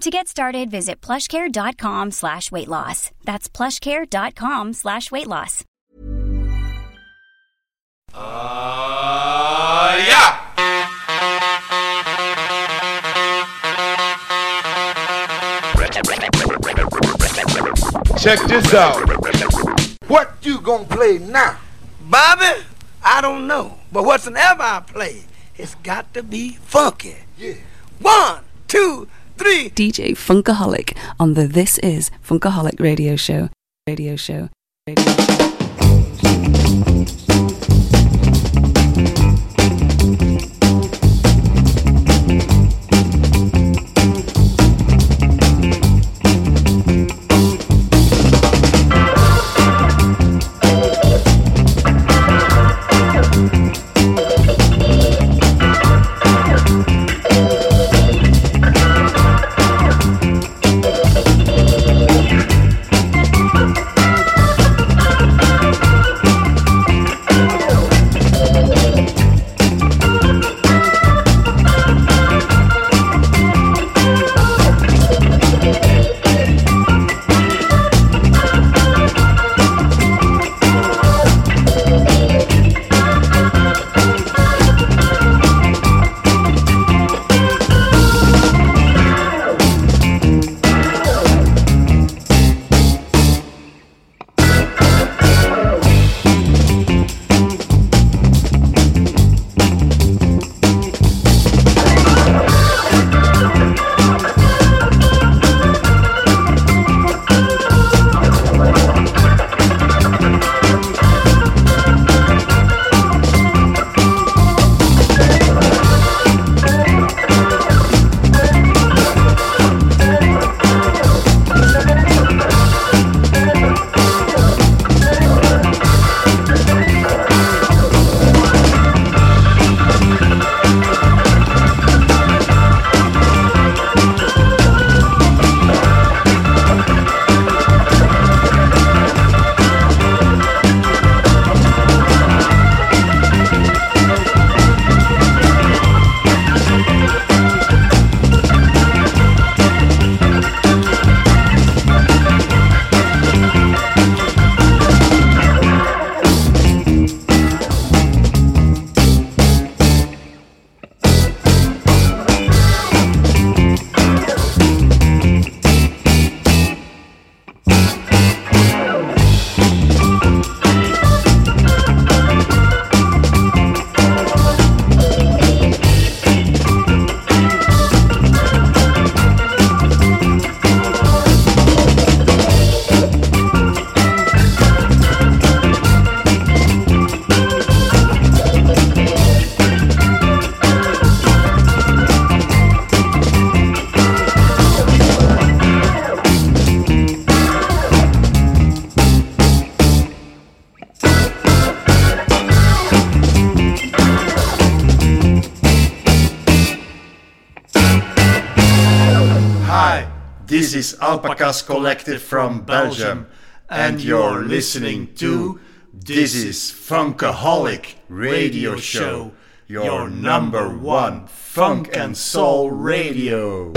To get started, visit plushcare.com slash weight loss. That's plushcare.com slash weight loss. Uh, yeah. Check this out. What you gonna play now? Bobby, I don't know. But whatsoever I play, it's got to be funky. Yeah. One, two, three. DJ Funkaholic on the This Is Funkaholic radio show. Radio show. Radio show. Alpacas Collective from Belgium, and you're listening to This is Funkaholic Radio Show, your number one funk and soul radio.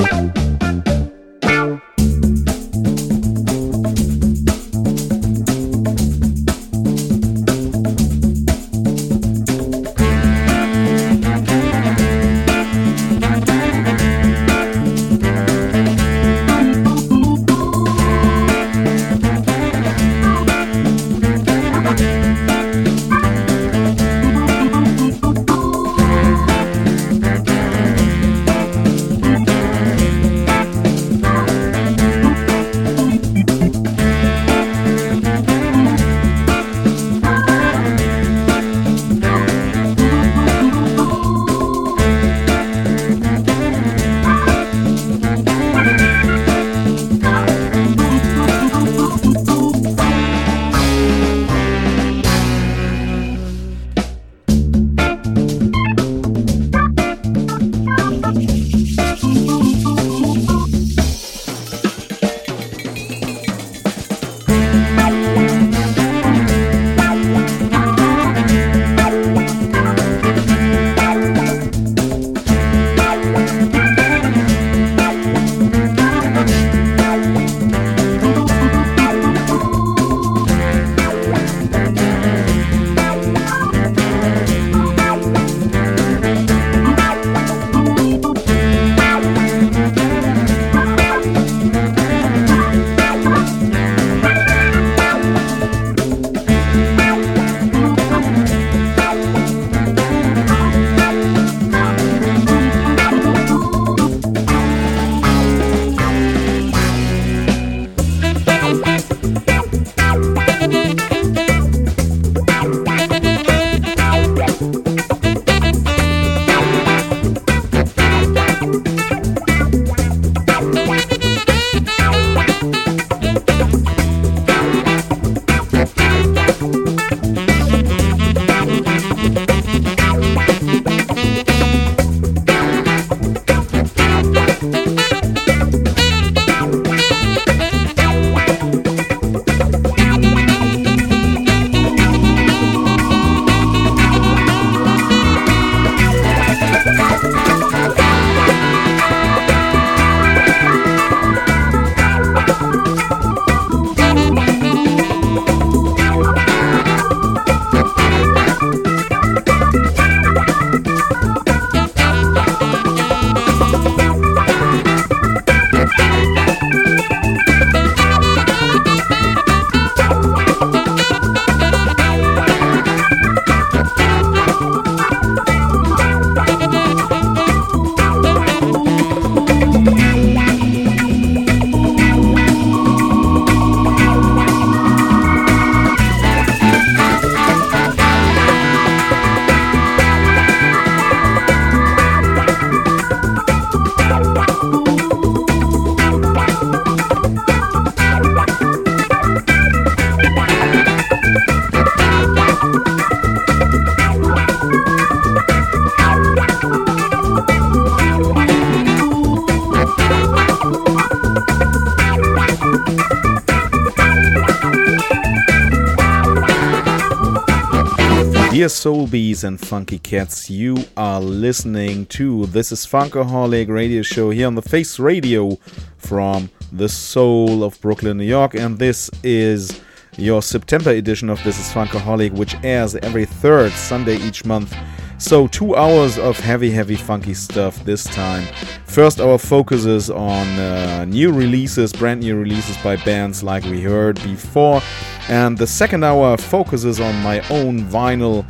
Dear Soul Bees and Funky Cats, you are listening to This is Funkaholic radio show here on the Face Radio from the soul of Brooklyn, New York, and this is your September edition of This is Funkaholic, which airs every third Sunday each month. So, two hours of heavy, heavy, funky stuff this time. First, our focus is on uh, new releases, brand new releases by bands like we heard before. And the second hour focuses on my own vinyl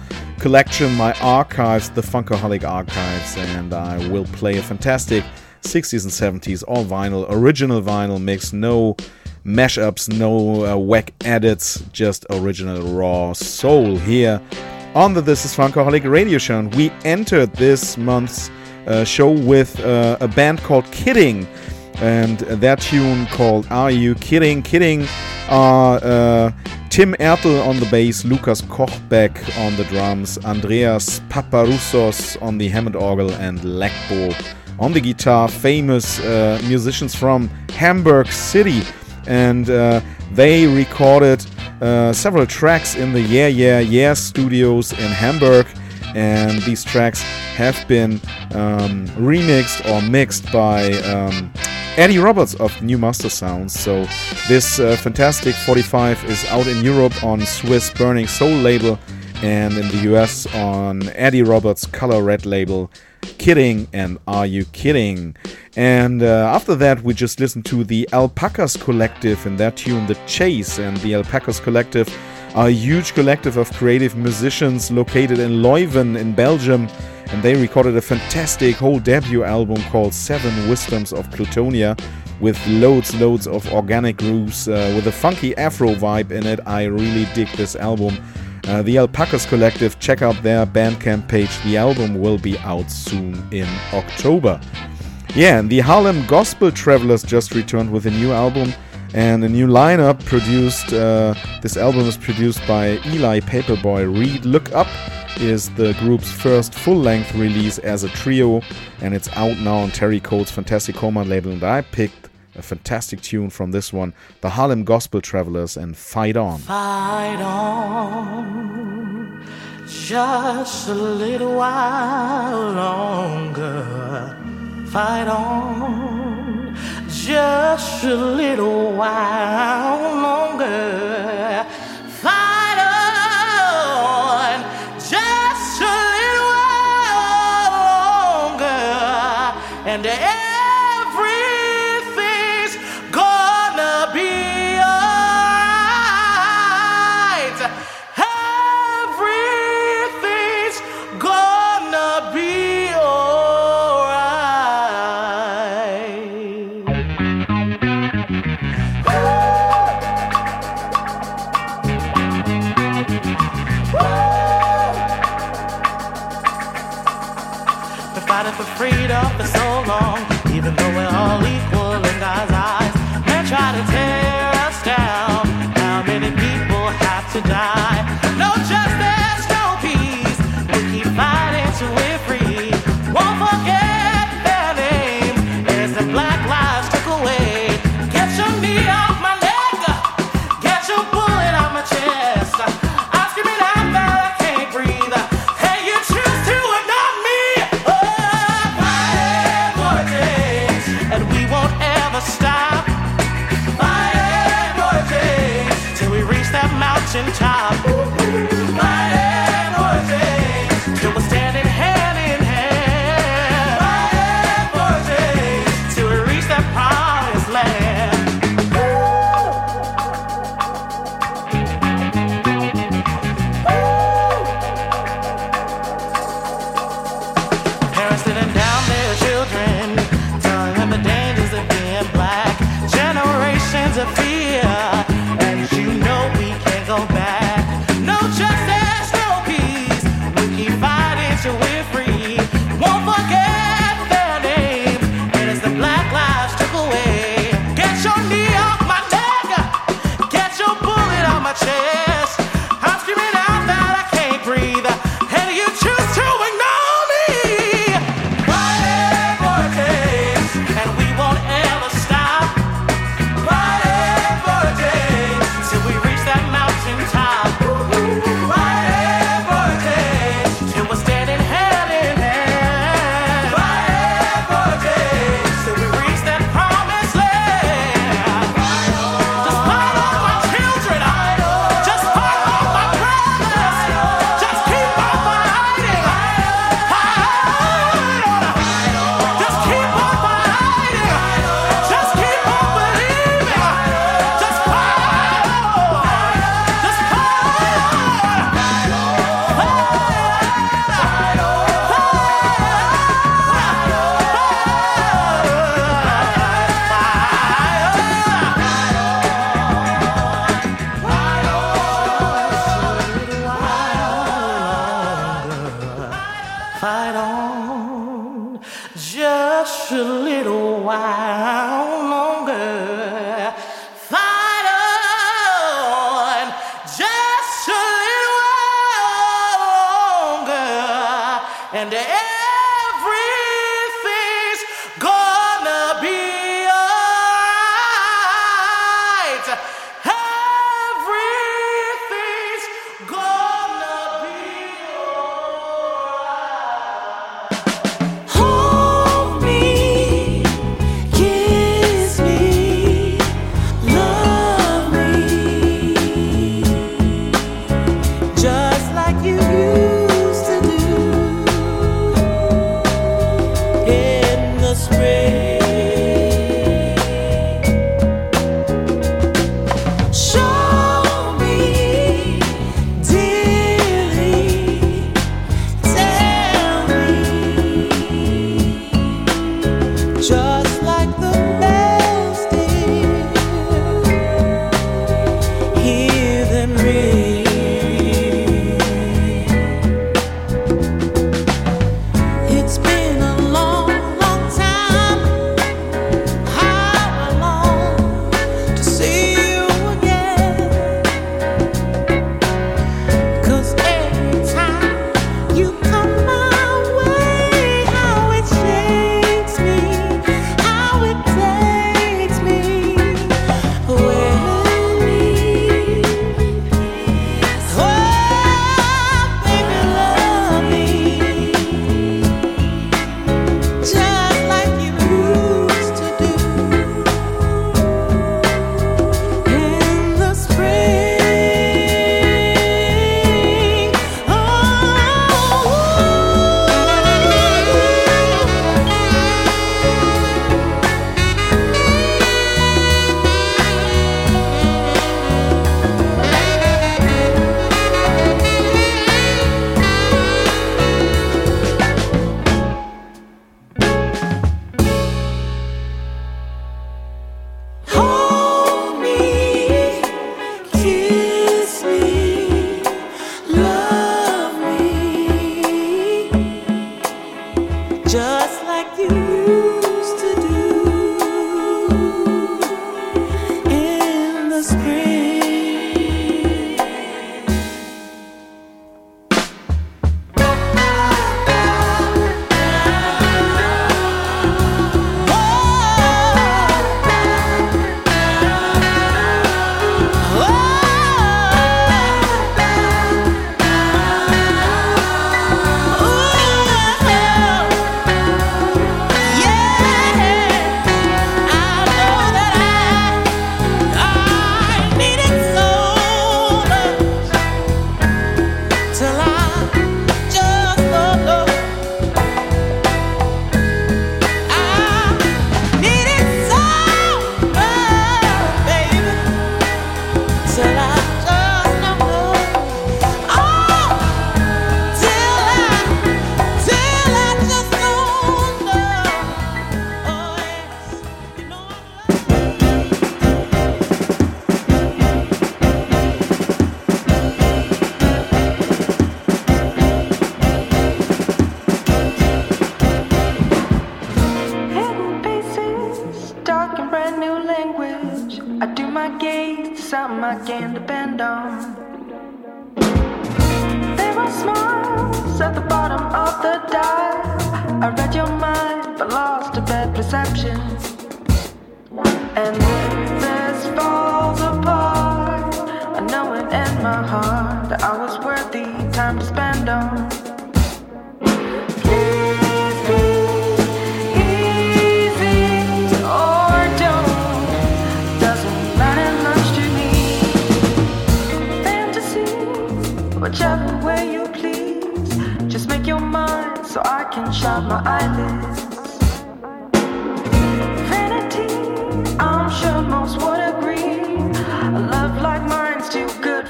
collection, my archives, the Funkaholic archives, and I will play a fantastic 60s and 70s all vinyl, original vinyl mix, no mashups, no uh, whack edits, just original raw soul here on the This is Funkaholic radio show. And we entered this month's uh, show with uh, a band called Kidding and that tune called Are You Kidding? Kidding are uh, Tim Ertel on the bass, Lukas Kochbeck on the drums, Andreas Paparoussos on the Hammond orgel, and Lekbo on the guitar, famous uh, musicians from Hamburg City, and uh, they recorded uh, several tracks in the Yeah Yeah Yeah studios in Hamburg. And these tracks have been um, remixed or mixed by um, Eddie Roberts of New Mastersounds. So, this uh, fantastic 45 is out in Europe on Swiss Burning Soul label and in the US on Eddie Roberts' Color Red label. Kidding and Are You Kidding? And uh, after that, we just listened to the Alpacas Collective and their tune The Chase. And the Alpacas Collective a huge collective of creative musicians located in Leuven in Belgium. And they recorded a fantastic whole debut album called Seven Wisdoms of Plutonia with loads, loads of organic grooves uh, with a funky Afro vibe in it. I really dig this album. Uh, the Alpacas Collective, check out their Bandcamp page. The album will be out soon in October. Yeah, and the Harlem Gospel Travelers just returned with a new album and a new lineup produced. Uh, this album is produced by Eli Paperboy Reed. Look Up is the group's first full length release as a trio, and it's out now on Terry Cole's Fantastic Colemine label. And I picked a fantastic tune from this one the Harlem Gospel Travelers and Fight On. Fight on just a little while longer. Fight on just a little while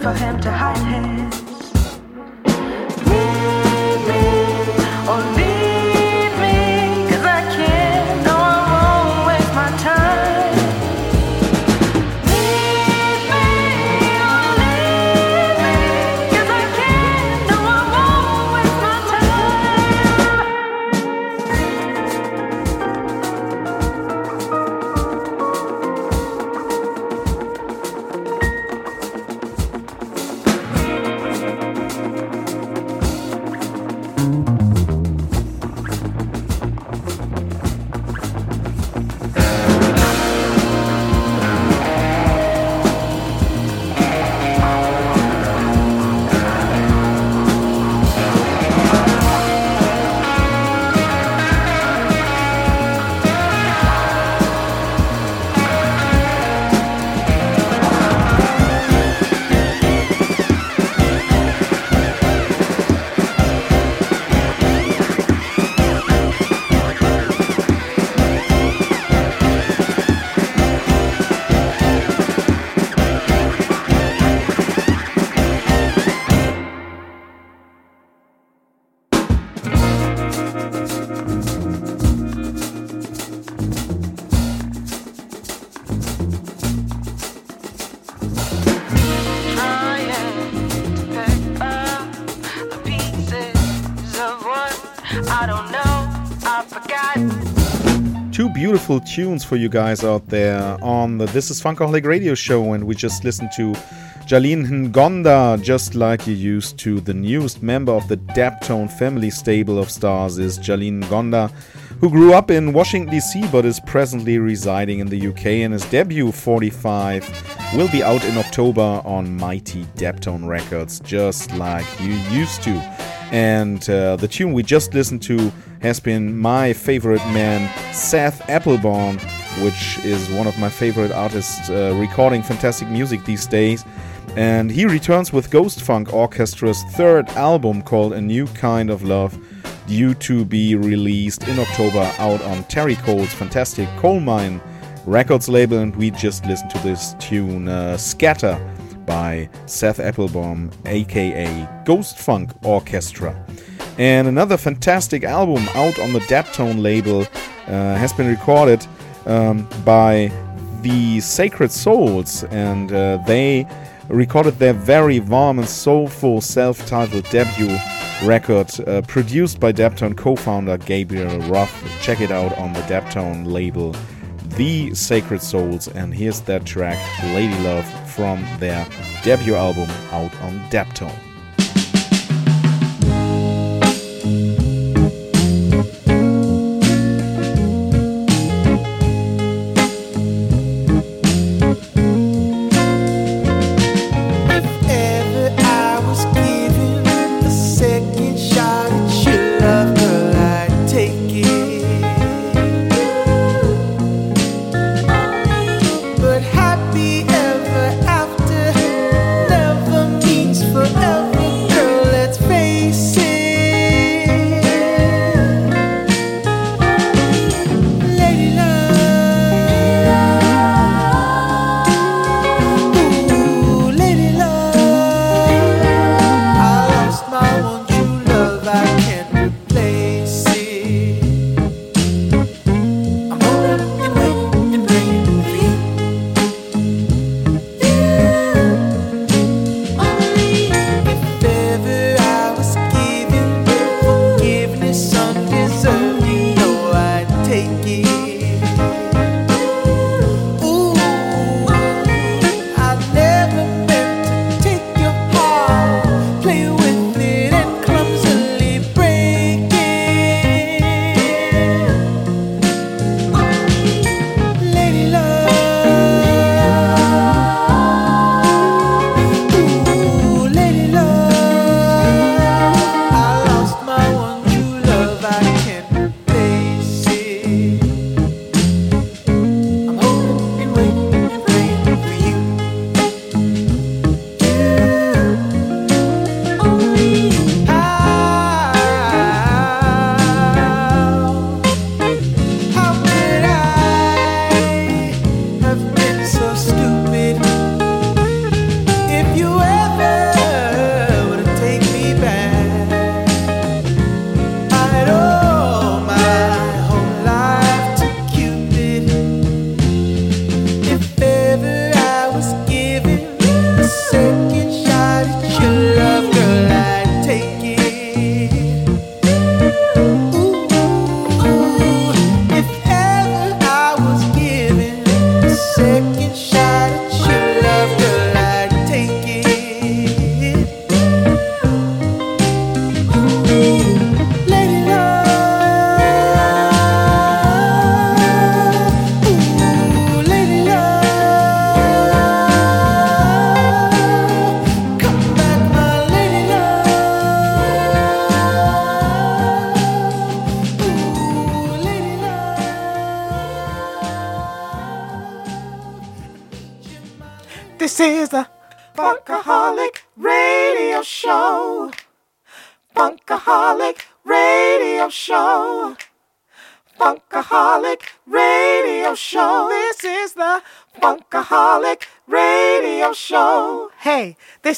for him to hide his. Tunes for you guys out there on the This is Funkaholic radio show, and we just listened to Jalen Ngonda, just like you used to. The newest member of the Daptone family stable of stars is Jalen Ngonda, who grew up in Washington, D.C., but is presently residing in the UK, and his debut 45 will be out in October on Mighty Daptone Records, just like you used to. And uh, the tune we just listened to has been my favorite man, Seth Applebaum, which is one of my favorite artists uh, recording fantastic music these days. And he returns with Ghost Funk Orchestra's third album called A New Kind of Love, due to be released in October out on Terry Cole's fantastic Colemine Records label. And we just listened to this tune, uh, Scatter by Seth Applebaum, aka Ghost Funk Orchestra. And another fantastic album out on the Daptone label uh, has been recorded um, by the Sacred Souls, and uh, they recorded their very warm and soulful self titled debut record uh, produced by Daptone co founder Gabriel Roth. Check it out on the Daptone label the Sacred Souls, and here's that track, Lady Love, from their debut album out on Daptone.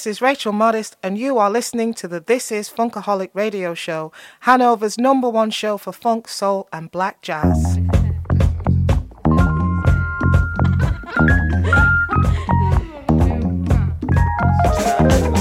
is Rachel Modest, and you are listening to the This Is Funkaholic radio show, Hanover's number one show for funk, soul, and black jazz.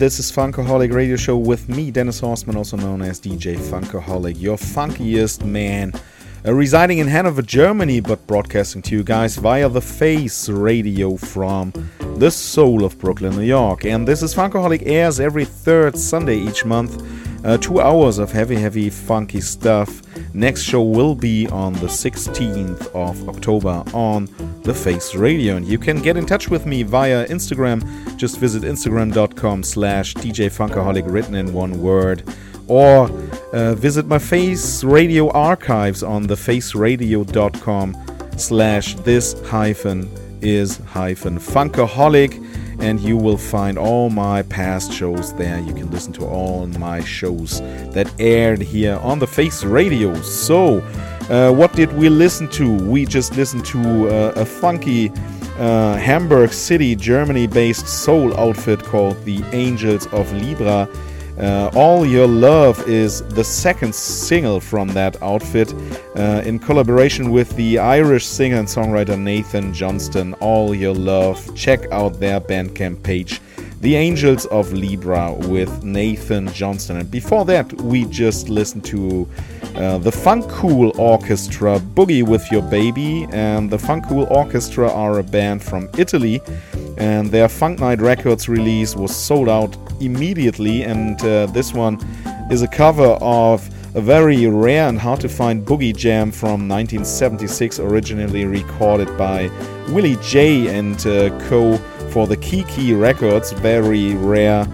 This is Funkaholic radio show with me, Dennis Horstmann, also known as DJ Funkaholic, your funkiest man. Uh, residing in Hanover, Germany, but broadcasting to you guys via the Face Radio from the soul of Brooklyn, New York. And This is Funkaholic airs every third Sunday each month. Uh, two hours of heavy, heavy, funky stuff. Next show will be on the 16th of October on the Face Radio. And you can get in touch with me via Instagram. Just visit instagram.com slash DJ Funkaholic, written in one word. Or uh, visit my Face Radio archives on thefaceradio.com slash this hyphen is hyphen funkaholic and you will find all my past shows there. You can listen to all my shows that aired here on the Face Radio. So, uh, what did we listen to? We just listened to uh, a funky uh, Hamburg City, Germany based soul outfit called the Angels of Libra. Uh, All Your Love is the second single from that outfit uh, in collaboration with the Irish singer and songwriter Nathan Johnston. All Your Love. Check out their Bandcamp page. The Angels of Libra with Nathan Johnston. And before that, we just listened to uh, the Funk Cool Orchestra Boogie with Your Baby. And the Funk Cool Orchestra are a band from Italy. And their Funk Night Records release was sold out immediately. And uh, this one is a cover of a very rare and hard to find boogie jam from 1976, originally recorded by Willie J and uh, co for the Kiki Records. Very rare,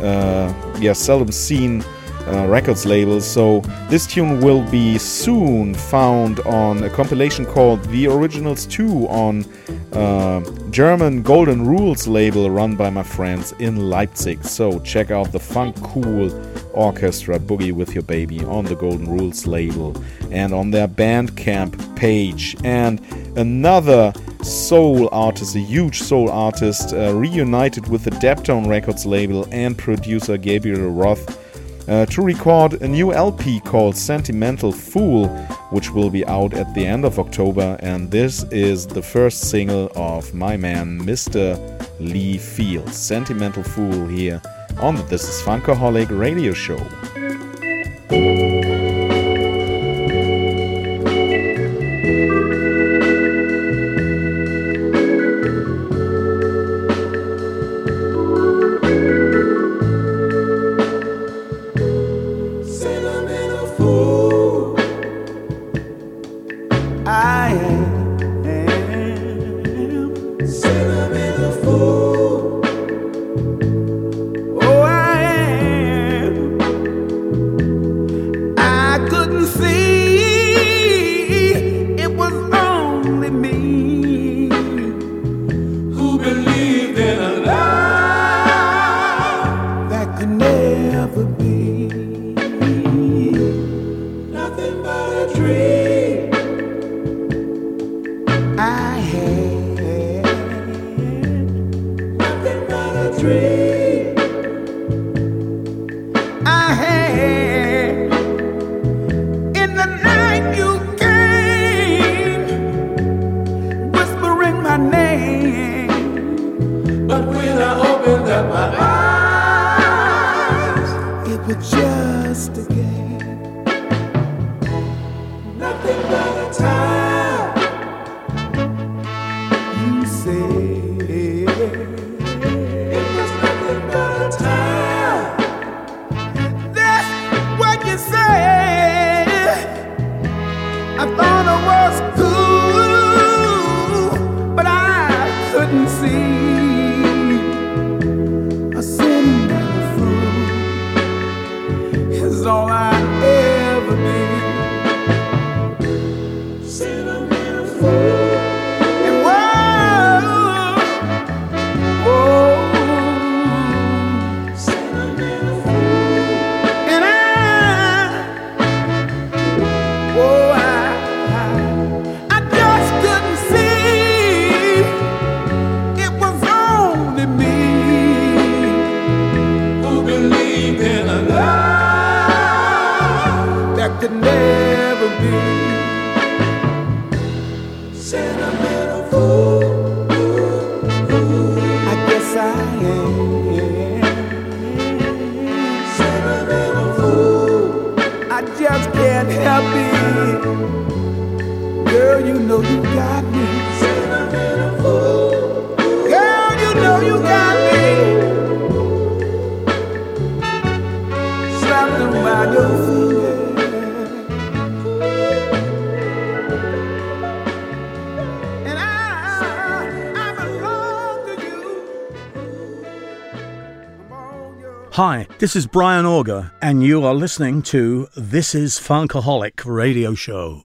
uh, yeah, seldom seen uh, records label. So this tune will be soon found on a compilation called The Originals 2 on uh, German Golden Rules label run by my friends in Leipzig. So check out the Funk Cool Orchestra Boogie with Your Baby on the Golden Rules label and on their Bandcamp page. And another soul artist, a huge soul artist, uh, reunited with the Daptone Records label and producer Gabriel Roth uh, to record a new LP called Sentimental Fool, which will be out at the end of October. And this is the first single of my man, Mr. Lee Fields. Sentimental Fool here on the This is Funkaholic radio show. Hi, this is Brian Auger, and you are listening to This is Funkaholic Radio Show.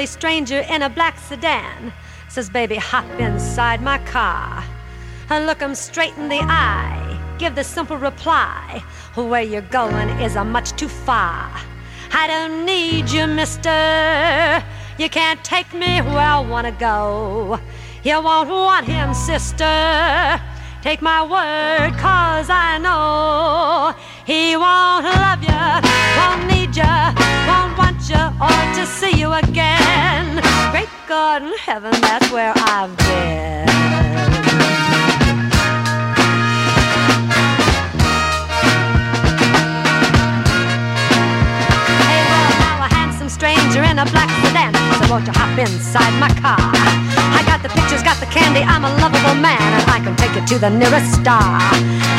Friendly stranger in a black sedan says, Baby, hop inside my car, and look 'em straight in the eye, give the simple reply, Where you're going is a much too far. I don't need you, mister. You can't take me where I wanna go. You won't want him, sister. Take my word, cause I know he won't love you, won't need you, want you, or to see you again. Great God in heaven, that's where I've been. Hey, well, now a handsome stranger in a black sedan. So won't you hop inside my car? I got the pictures, got the candy. I'm a lovable man, and I can take you to the nearest star.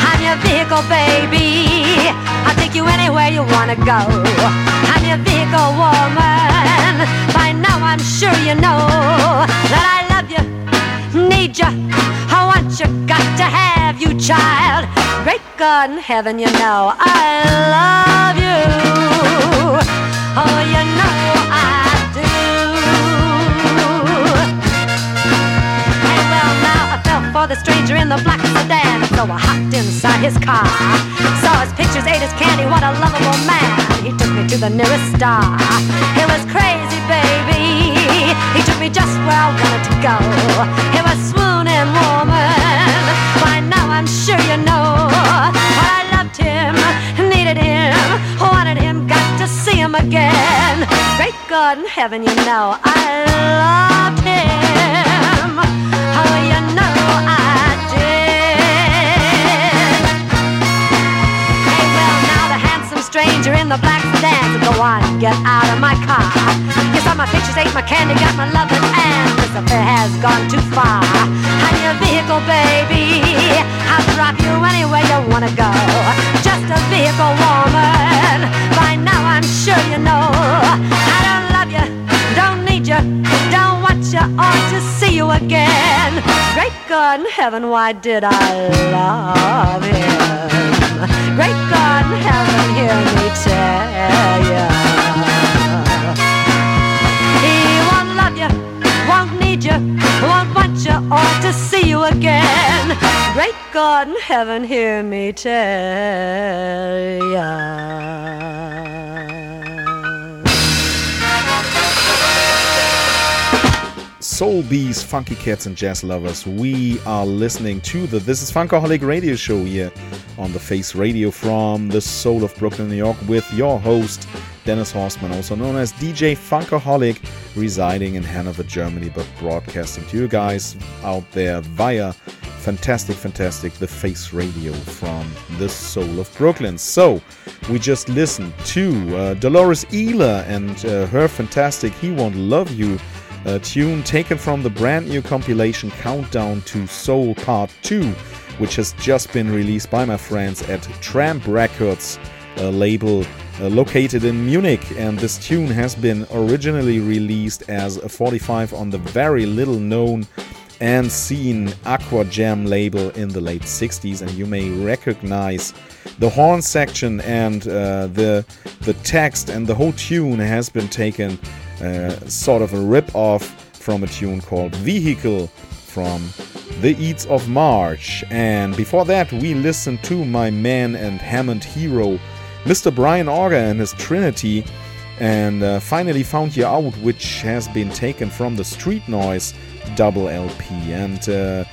I'm your vehicle, baby. I'll take you anywhere you wanna go. I'm your vehicle, woman. By now, I'm sure you know that I love you, need you, I want you, got to have you, child. Great God in heaven, you know I love you. Oh, you know for the stranger in the black sedan, so I hopped inside his car. Saw his pictures, ate his candy, what a lovable man. He took me to the nearest star. It was crazy, baby. He took me just where I wanted to go. It was swooning, woman. By now I'm sure you know. But I loved him, needed him, wanted him, got to see him again. Great God in heaven, you know I loved him. The handsome stranger in the black sedan Go on, get out of my car. You saw my pictures, ate my candy, got my loving, and this affair has gone too far. I'm your vehicle, baby. I'll drop you anywhere you wanna go. Just a vehicle, woman. By now, I'm sure you know I don't love you, don't need you, don't want you, or to see you again. Great God in heaven, why did I love him? Great God in heaven, hear me tell ya. He won't love you, won't need you, won't want you, or to see you again. Great God in heaven, hear me tell ya. Soul bees, funky cats, and jazz lovers. We are listening to the This is Funkaholic radio show here on the Face Radio from the soul of Brooklyn, New York, with your host Dennis Horstmann, also known as DJ Funkaholic, residing in Hanover, Germany, but broadcasting to you guys out there via fantastic, fantastic The Face Radio from the soul of Brooklyn. So we just listened to uh, Dolores Ealer and uh, her fantastic "He Won't Love You." A tune taken from the brand new compilation Countdown to Soul Part 2, which has just been released by my friends at Tramp Records, a label uh, located in Munich. And this tune has been originally released as a 45 on the very little known and seen Aqua Jam label in the late 60s, and you may recognize the horn section and uh, the the text and the whole tune has been taken sort of a rip off from a tune called Vehicle from The Ides of March. And before that, we listened to my man and Hammond hero, Mr. Brian Auger and his Trinity, and uh, finally found you out, which has been taken from the Street Noise double LP. And uh,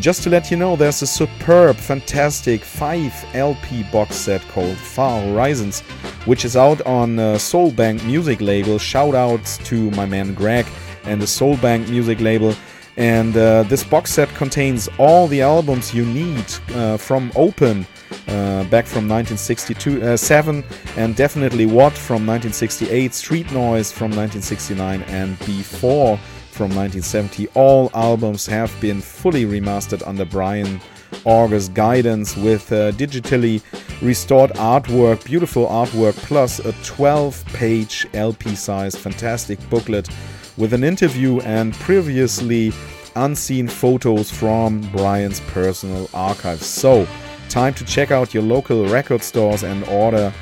just to let you know, there's a superb, fantastic 5 LP box set called Far Horizons, which is out on uh, Soulbank music label. Shout outs to my man Greg and the Soulbank music label. And uh, this box set contains all the albums you need uh, from Open uh, back from 1962 uh, 7 and definitely What from 1968, Street Noise from 1969, and Befour from 1970. All albums have been fully remastered under Brian Auger's guidance with uh, digitally restored artwork, beautiful artwork, plus a 12 page LP sized fantastic booklet with an interview and previously unseen photos from Brian's personal archives. So, time to check out your local record stores and order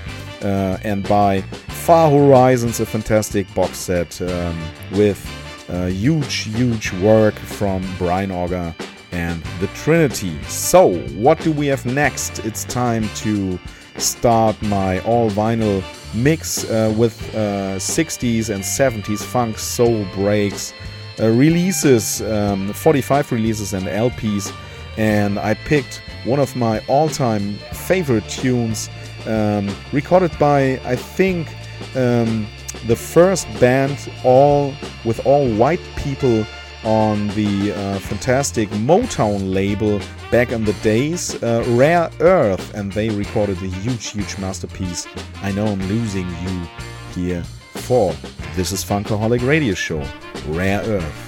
uh, and buy Far Horizons, a fantastic box set um, with huge, huge work from Brian Auger and the Trinity. So, what do we have next? It's time to start my all vinyl mix uh, with uh, 60s and 70s funk soul breaks, uh, releases, um, 45 releases and LPs. And I picked one of my all time favorite tunes, um, recorded by, I think, um, the first band all with all white people on the uh, fantastic Motown label back in the days, uh, Rare Earth, and they recorded a huge, huge masterpiece. I know I'm losing you here for This is Funkaholic Radio Show, Rare Earth.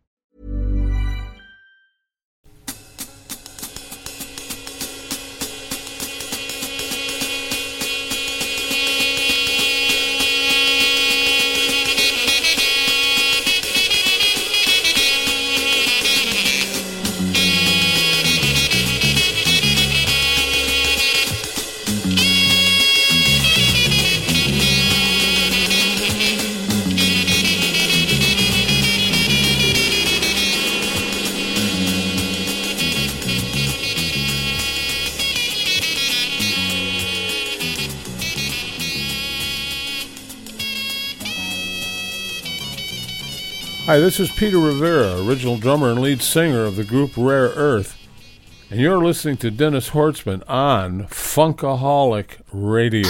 Hi, this is Peter Rivera, original drummer and lead singer of the group Rare Earth, and you're listening to Dennis Horstmann on Funkaholic Radio.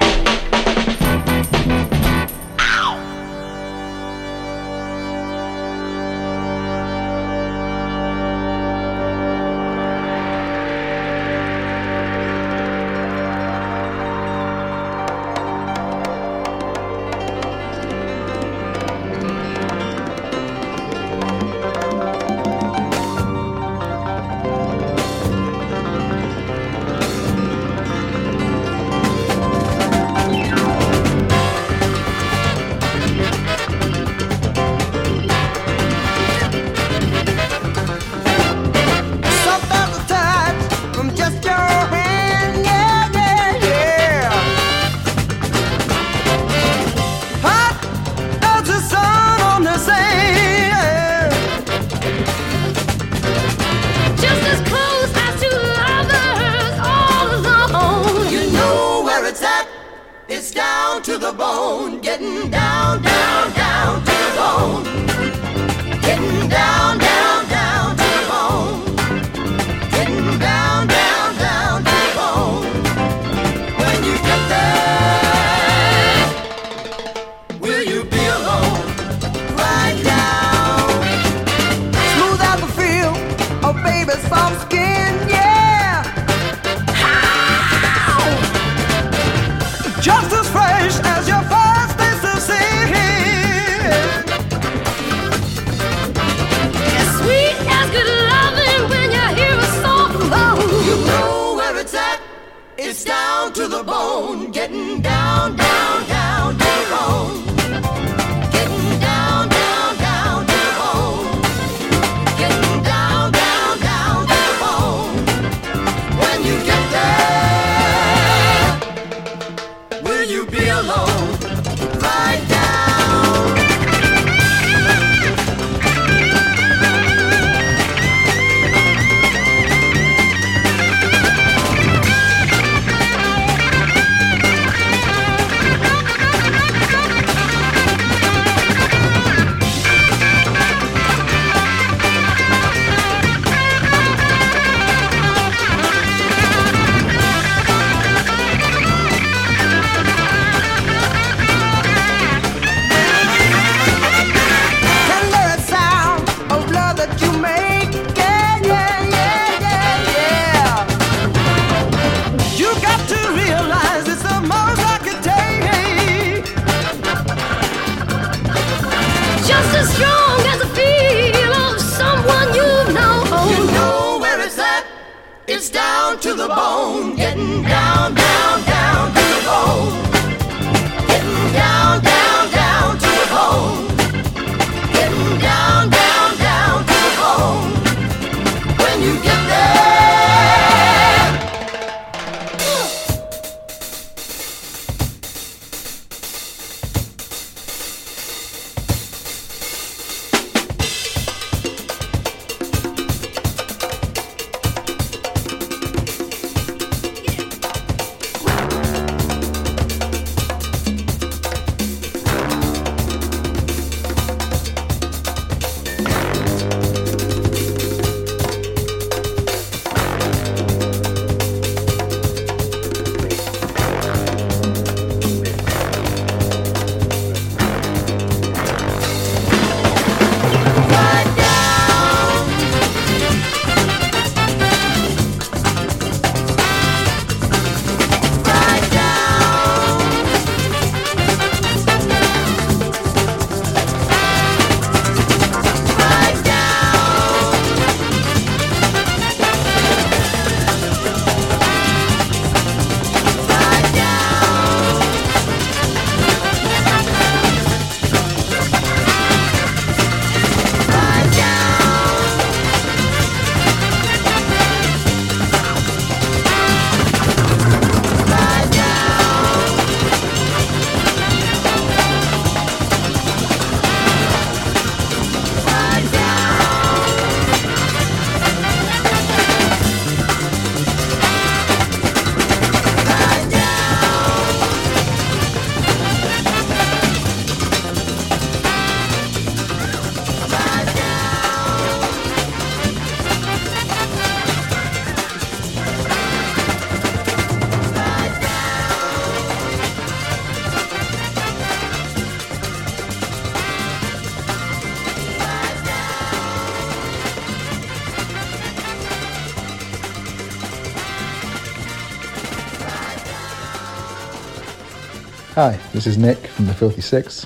This is Nick from the Filthy Six.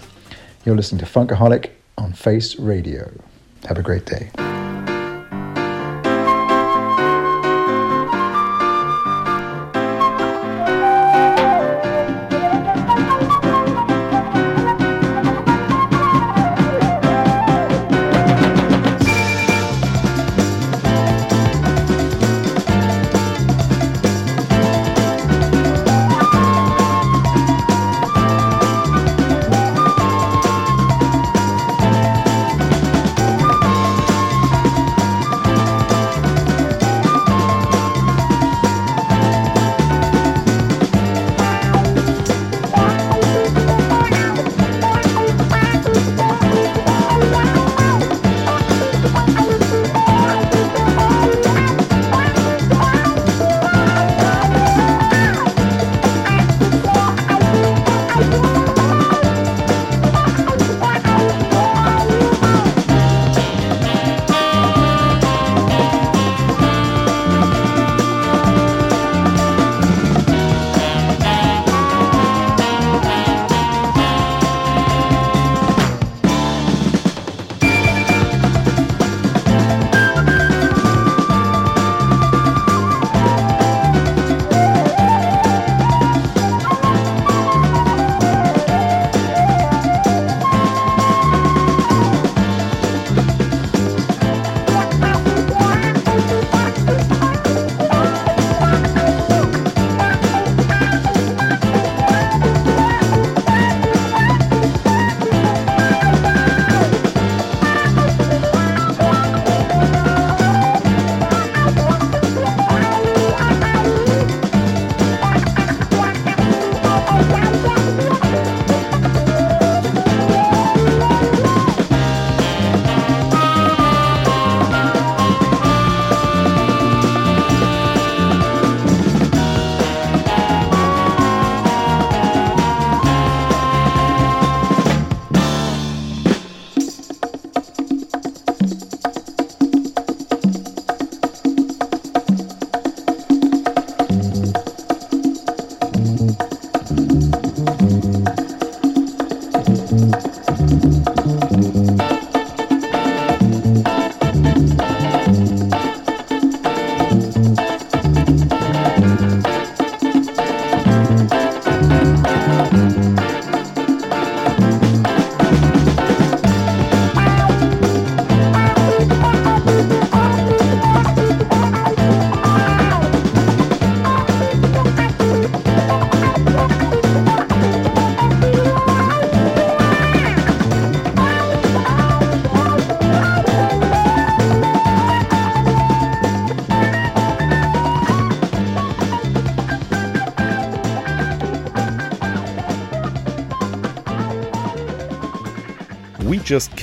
You're listening to Funkaholic on Face Radio. Have a great day.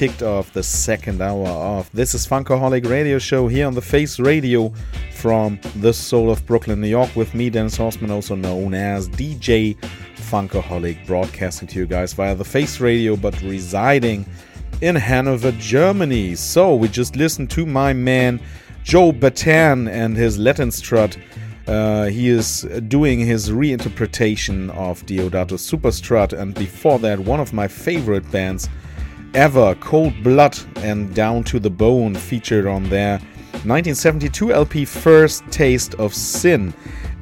Kicked off the second hour of This is Funkaholic Radio Show here on the Face Radio from the soul of Brooklyn, New York, with me, Dennis Horstmann, also known as DJ Funkaholic, broadcasting to you guys via the Face Radio, but residing in Hanover, Germany. So we just listened to my man Joe Bataan and his Latin strut. Uh, he is doing his reinterpretation of Deodato Superstrut, and before that, one of my favorite bands ever, Cold Blood and Down to the Bone, featured on their 1972 LP First Taste of Sin,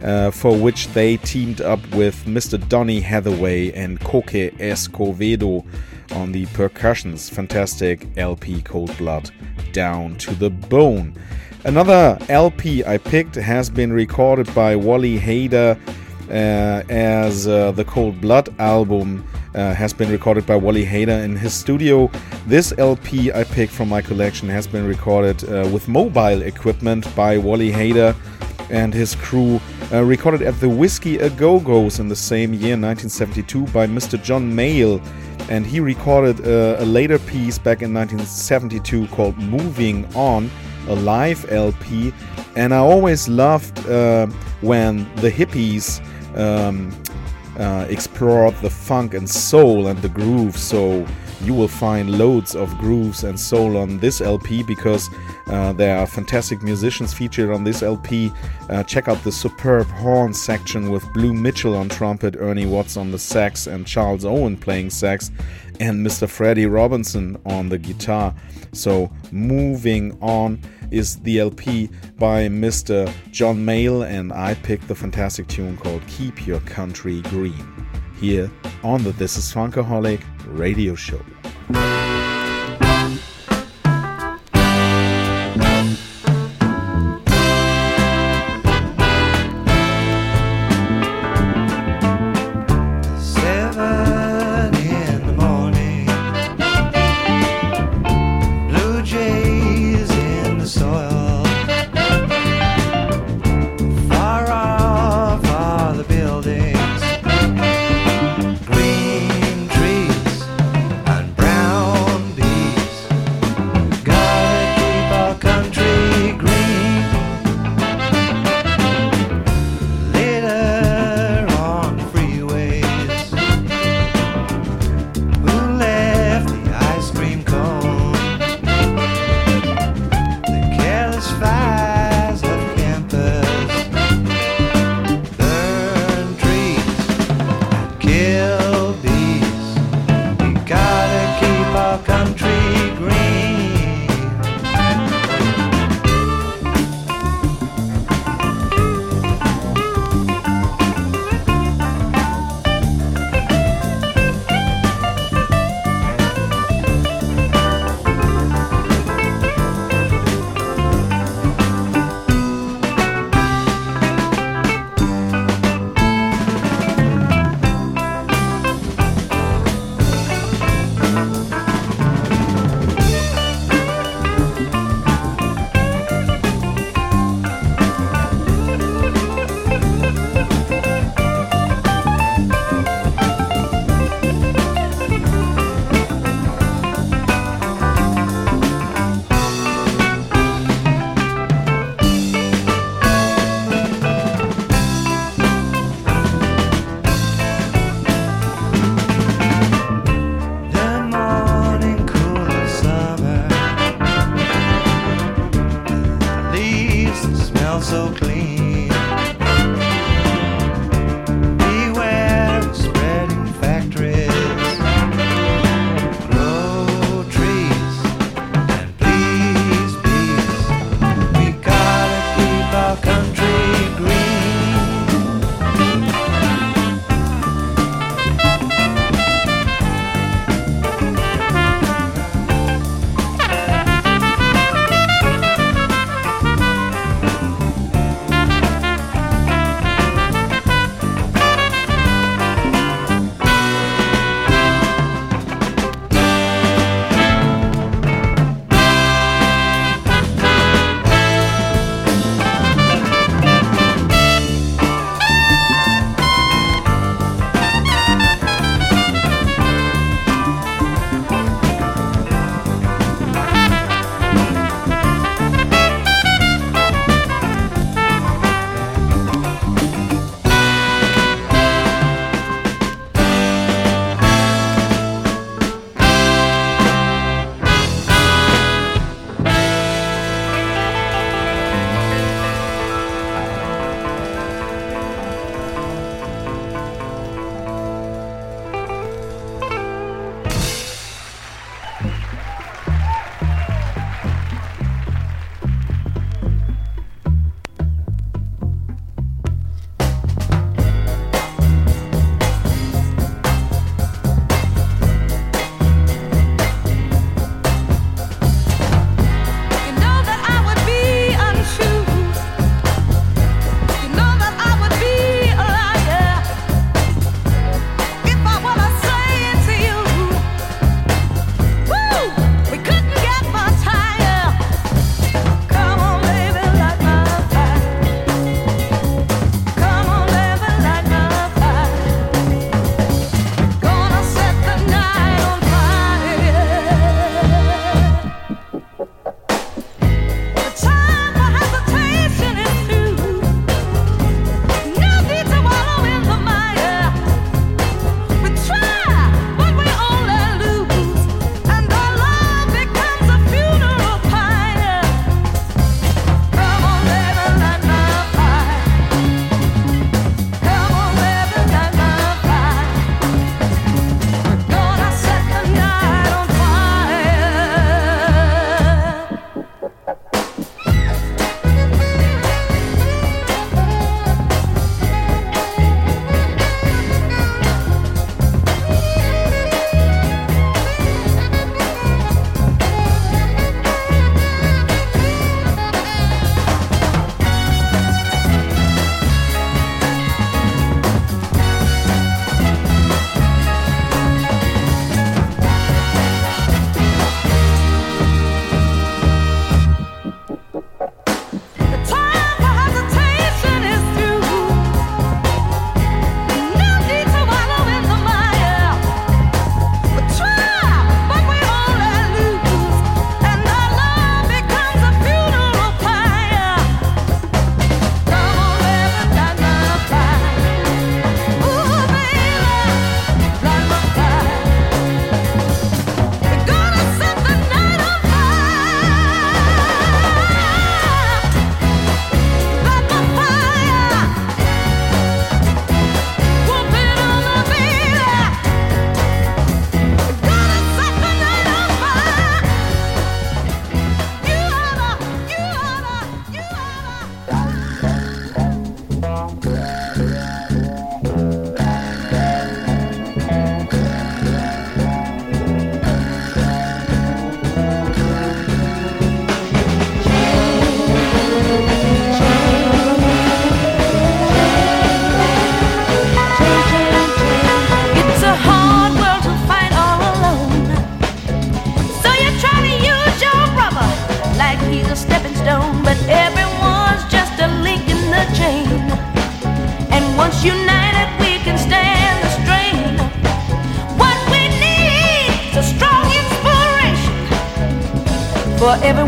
uh, for which they teamed up with Mr. Donny Hathaway and Coke Escovedo on the percussions. Fantastic LP Cold Blood Down to the Bone. Another LP I picked has been recorded by Wally Heider uh, as uh, the Cold Blood album uh, has been recorded by Wally Heider in his studio. This LP I picked from my collection has been recorded uh, with mobile equipment by Wally Heider and his crew. Uh, recorded at the Whiskey A Go Go's in the same year, 1972, by Mr. John Mayall. And he recorded uh, a later piece back in 1972 called Moving On, a live LP. And I always loved uh, when the hippies um, uh, explored the funk and soul and the groove. So you will find loads of grooves and soul on this LP because uh, there are fantastic musicians featured on this LP. Uh, check out the superb horn section with Blue Mitchell on trumpet, Ernie Watts on the sax, and Charles Owen playing sax, and Mr. Freddie Robinson on the guitar. So, moving on is the LP by Mr. John Mayall, and I picked the fantastic tune called Keep Your Country Green here on the This is Funkaholic radio show.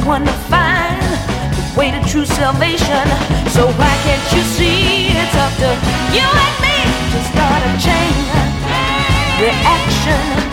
one to find the way to true salvation. So why can't you see it's up to you and me to start a chain reaction?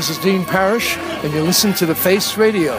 This is Dean Parrish, and you listen to The Face Radio.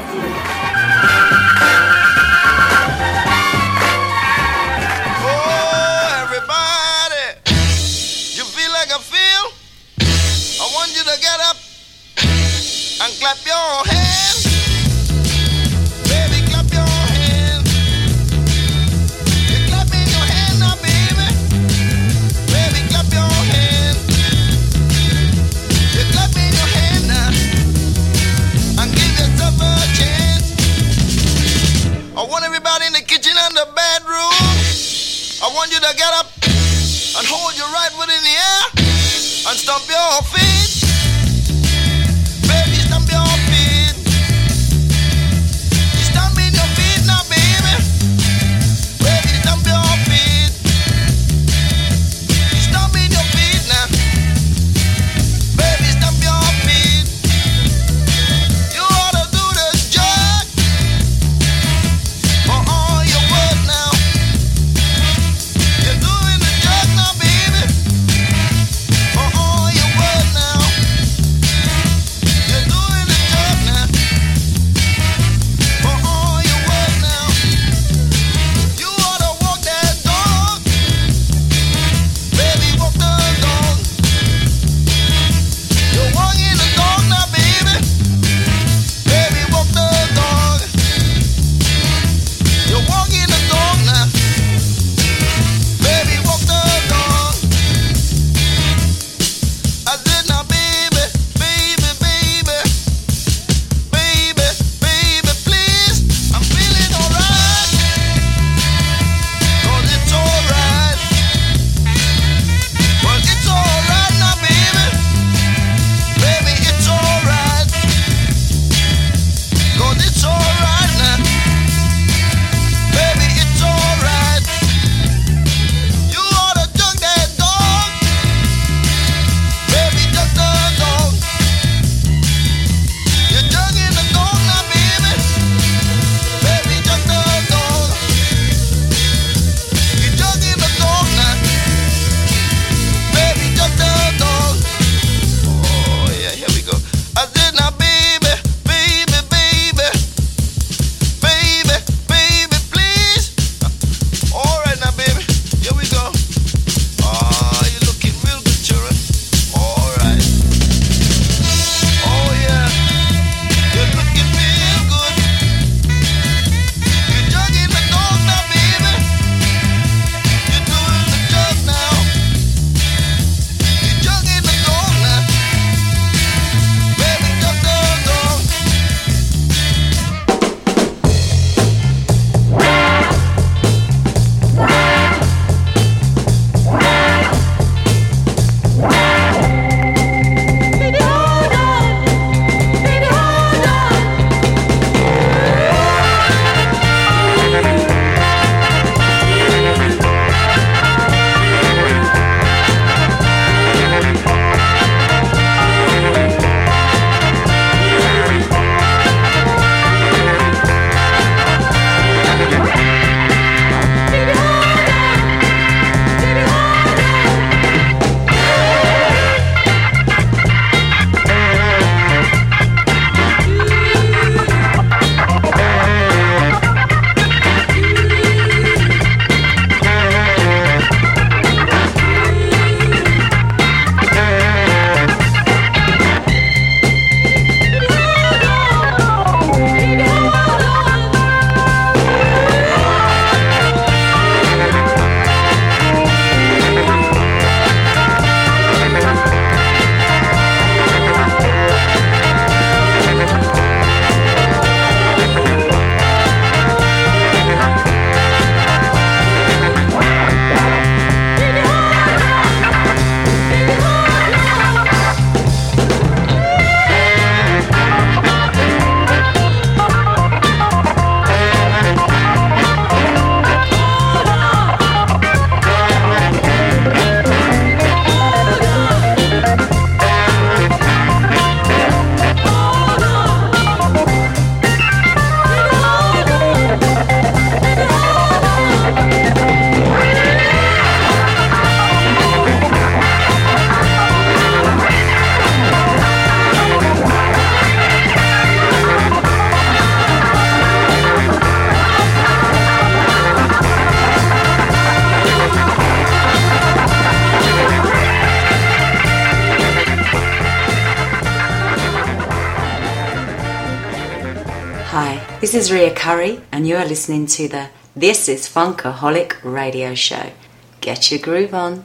This is Ria Curry, and you are listening to the This is Funkaholic radio show. Get your groove on.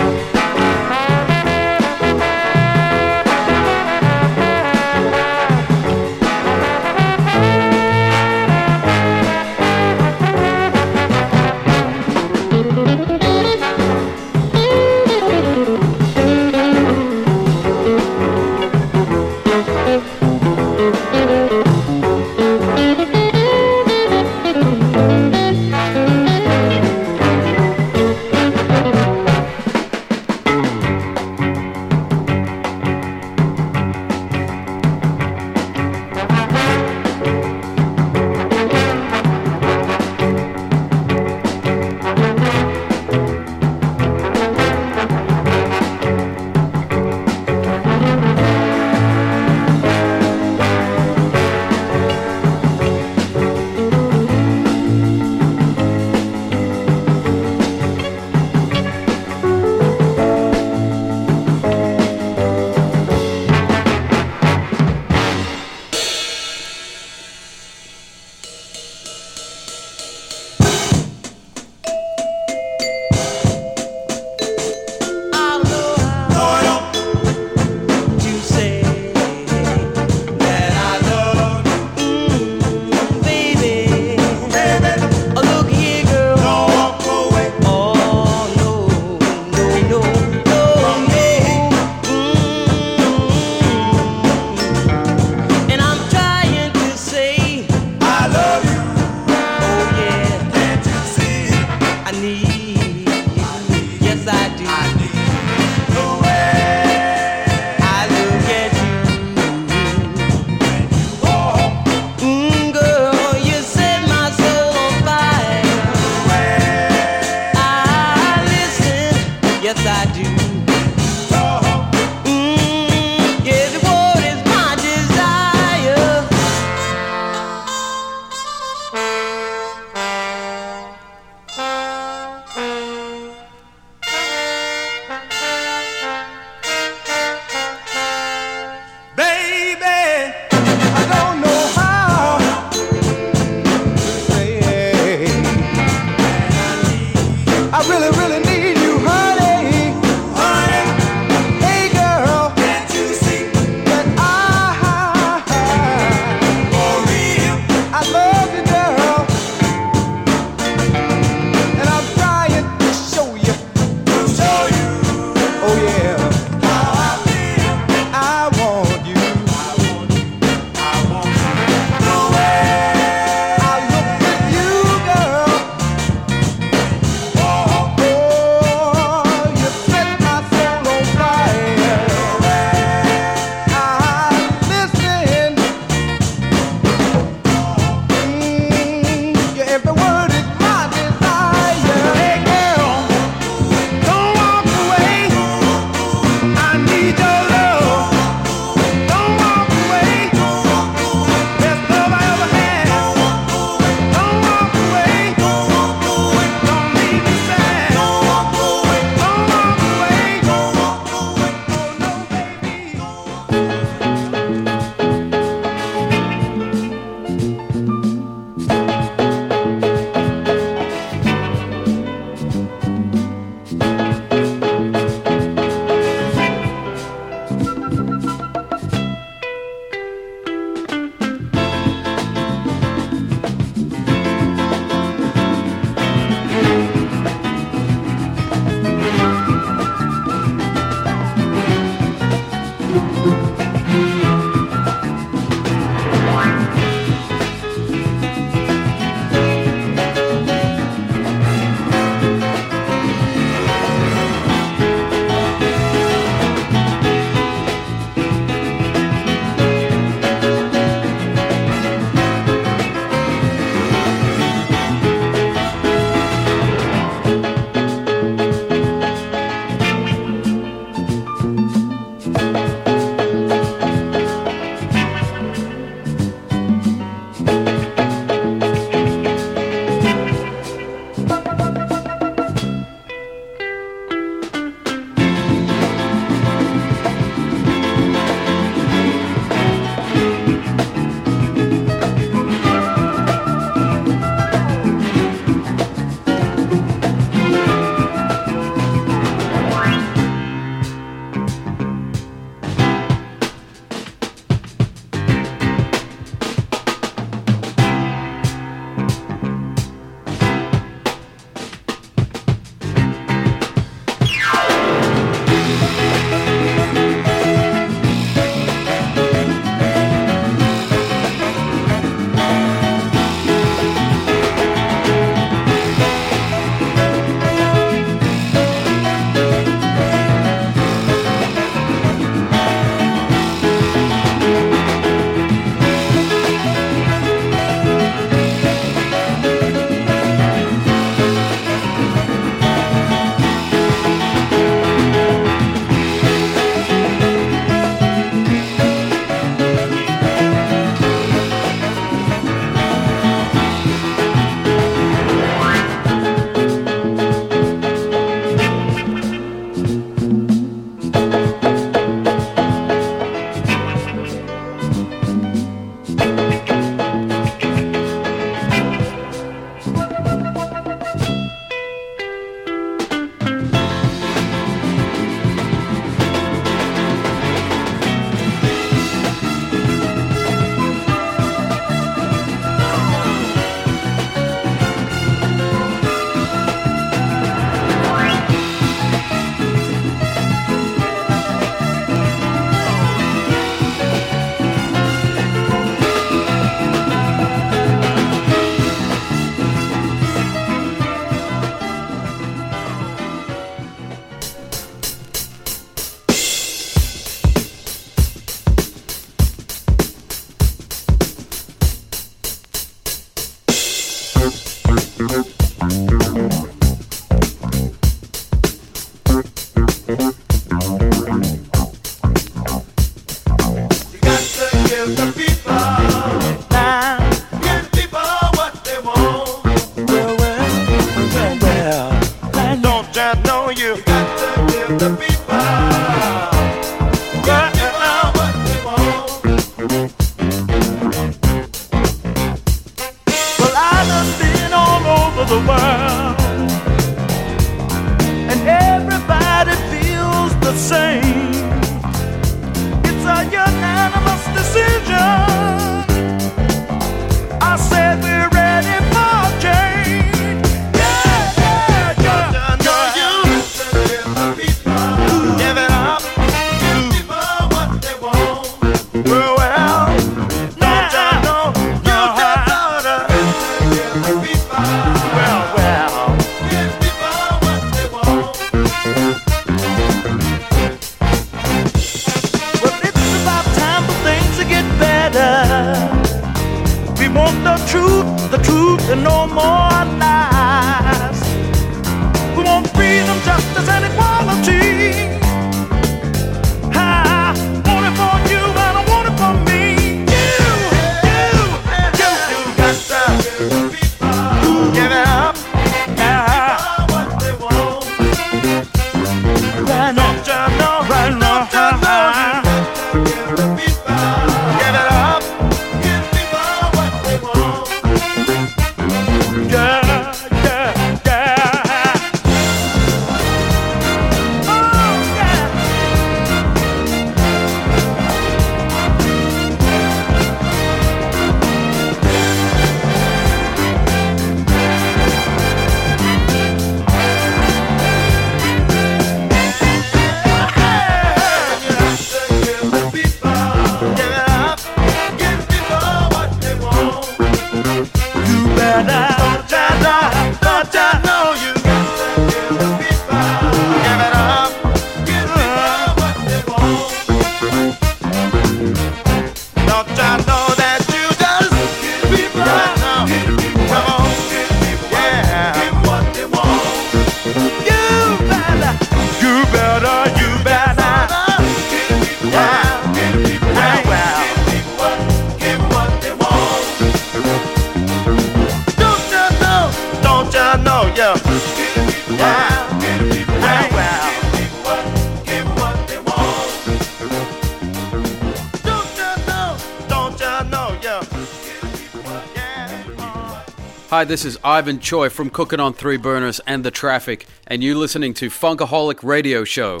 Hi, this is Ivan Choi from Cooking on Three Burners and The Traffic, and you're listening to Funkaholic Radio Show.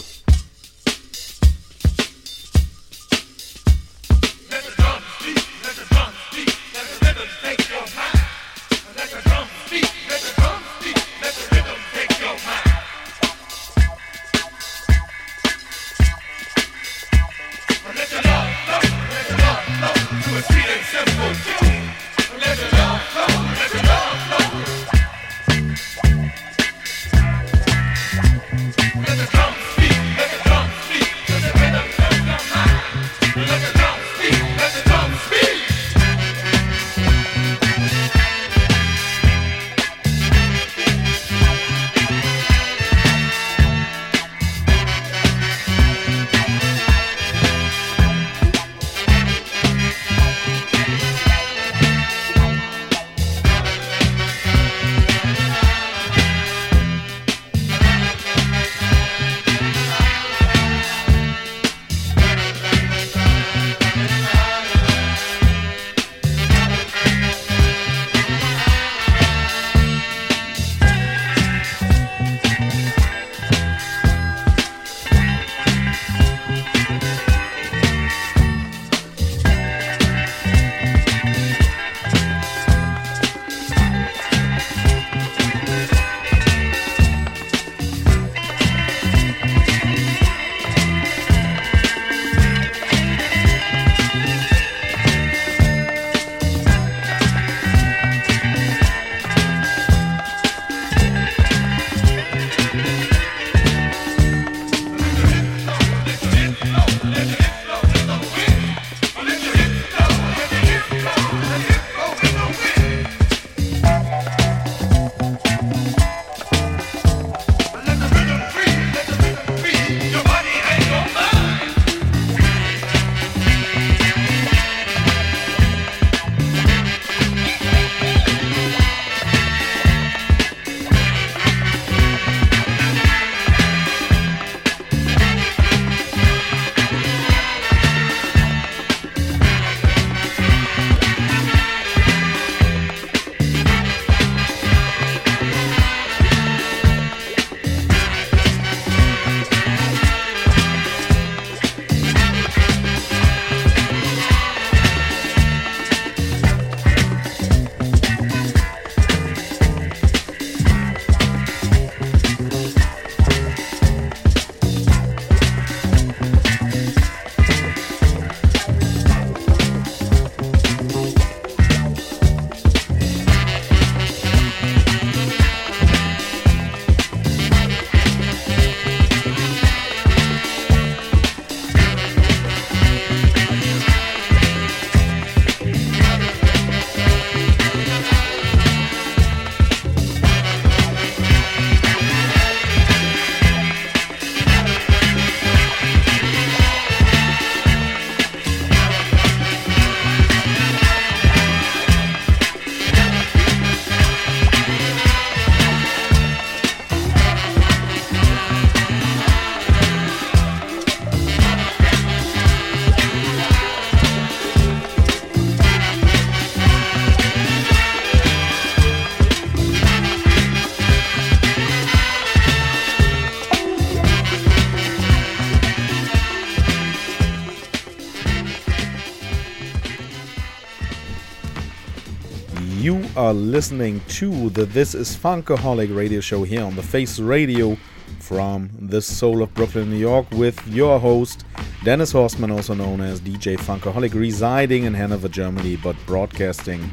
You are listening to the This Is Funkaholic radio show here on the Face Radio from the soul of Brooklyn, New York, with your host, Dennis Horstmann, also known as DJ Funkaholic, residing in Hanover, Germany, but broadcasting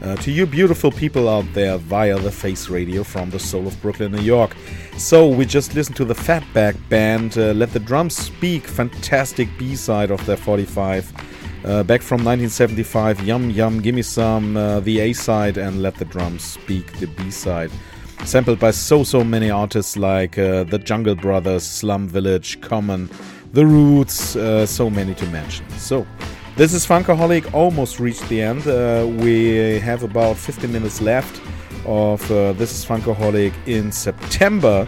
uh, to you beautiful people out there via the Face Radio from the soul of Brooklyn, New York. So we just listened to the Fatback Band, uh, Let the Drums Speak, fantastic B-side of their 45. Uh, back from 1975, Yum Yum, Gimme Some, uh, the A side, and Let the Drums Speak, the B side. Sampled by so so many artists like uh, the Jungle Brothers, Slum Village, Common, The Roots, uh, so many to mention. So, this is Funkaholic, almost reached the end. Uh, we have about 15 minutes left of uh, This is Funkaholic in September.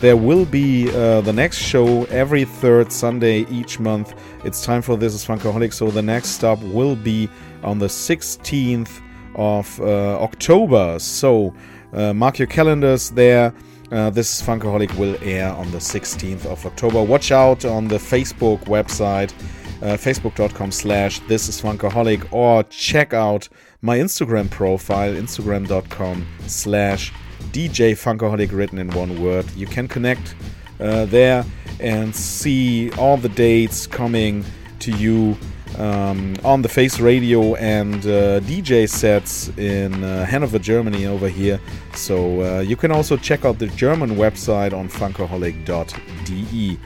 There will be uh, the next show every third Sunday each month. It's time for This is Funkaholic, so the next stop will be on the 16th of uh, October. So uh, mark your calendars there. Uh, this Funkaholic will air on the 16th of October. Watch out on the Facebook website, uh, facebook.com slash this is Funkaholic, or check out my Instagram profile, instagram.com slash DJ Funkaholic written in one word. You can connect uh, there and see all the dates coming to you um, on the Face Radio and uh, DJ sets in uh, Hanover, Germany, over here. So uh, you can also check out the German website on funkaholic.de.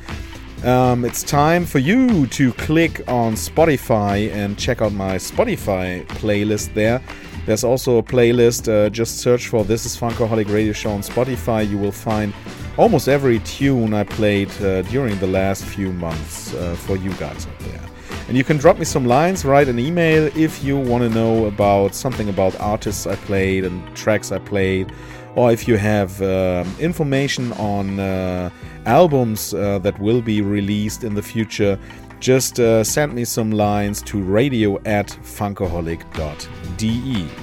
Um, it's time for you to click on Spotify and check out my Spotify playlist there. There's also a playlist. Uh, just search for This is Funkaholic Radio Show on Spotify. You will find almost every tune I played uh, during the last few months uh, for you guys out there. And you can drop me some lines, write an email if you want to know about something about artists I played and tracks I played, or if you have uh, information on uh, albums uh, that will be released in the future. Just uh, send me some lines to radio at funkaholic.de.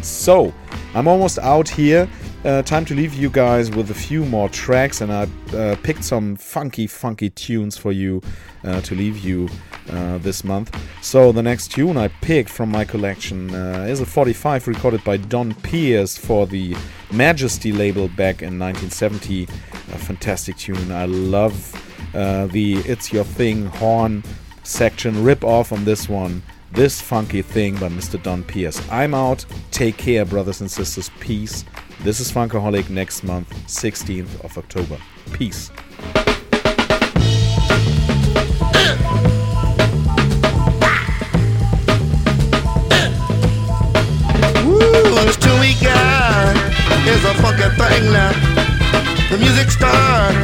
So, I'm almost out here. Uh, time to leave you guys with a few more tracks, and I uh, picked some funky, funky tunes for you uh, to leave you uh, this month. So, the next tune I picked from my collection uh, is a 45 recorded by Don Pierce for the Majesty label back in 1970. A fantastic tune. I love uh, the It's Your Thing horn section rip off on this one. This funky thing by Mr. Don Pierce. I'm out. Take care, brothers and sisters. Peace. This is Funkaholic next month, 16th of October. Peace. Is a funky thing now. The music start,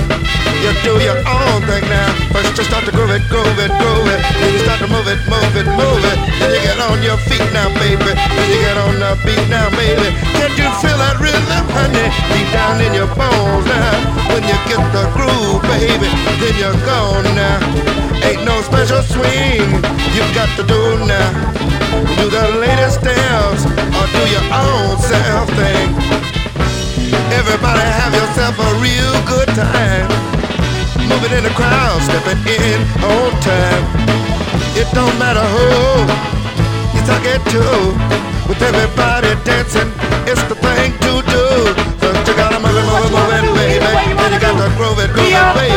you do your own thing now. First you start to groove it, groove it, groove it. Then you start to move it, move it, move it. Then you get on your feet now, baby. Then you get on the beat now, baby. Can't you feel that rhythm, honey? Deep down in your bones now. When you get the groove, baby, then you're gone now. Ain't no special swing you got to do now. Do the latest steps or do your own self thing. Everybody have yourself a real good time. Moving in the crowd, stepping in on time. It don't matter who you talk it to. With everybody dancing, it's the thing to do. First you gotta move it, move it, move it, baby. Then you got to groove it, groove it, baby.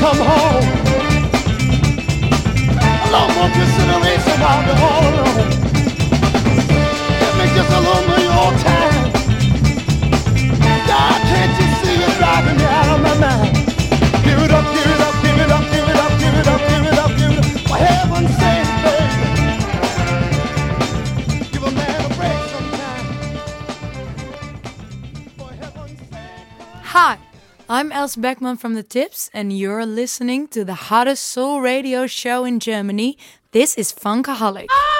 come home. A lot more consideration while you're all alone. me just a little lonely your time. God, can't you see you're driving me out of my mind? I'm Els Beckman from The Tips, and you're listening to the hottest soul radio show in Germany. This is Funkaholic. Ah!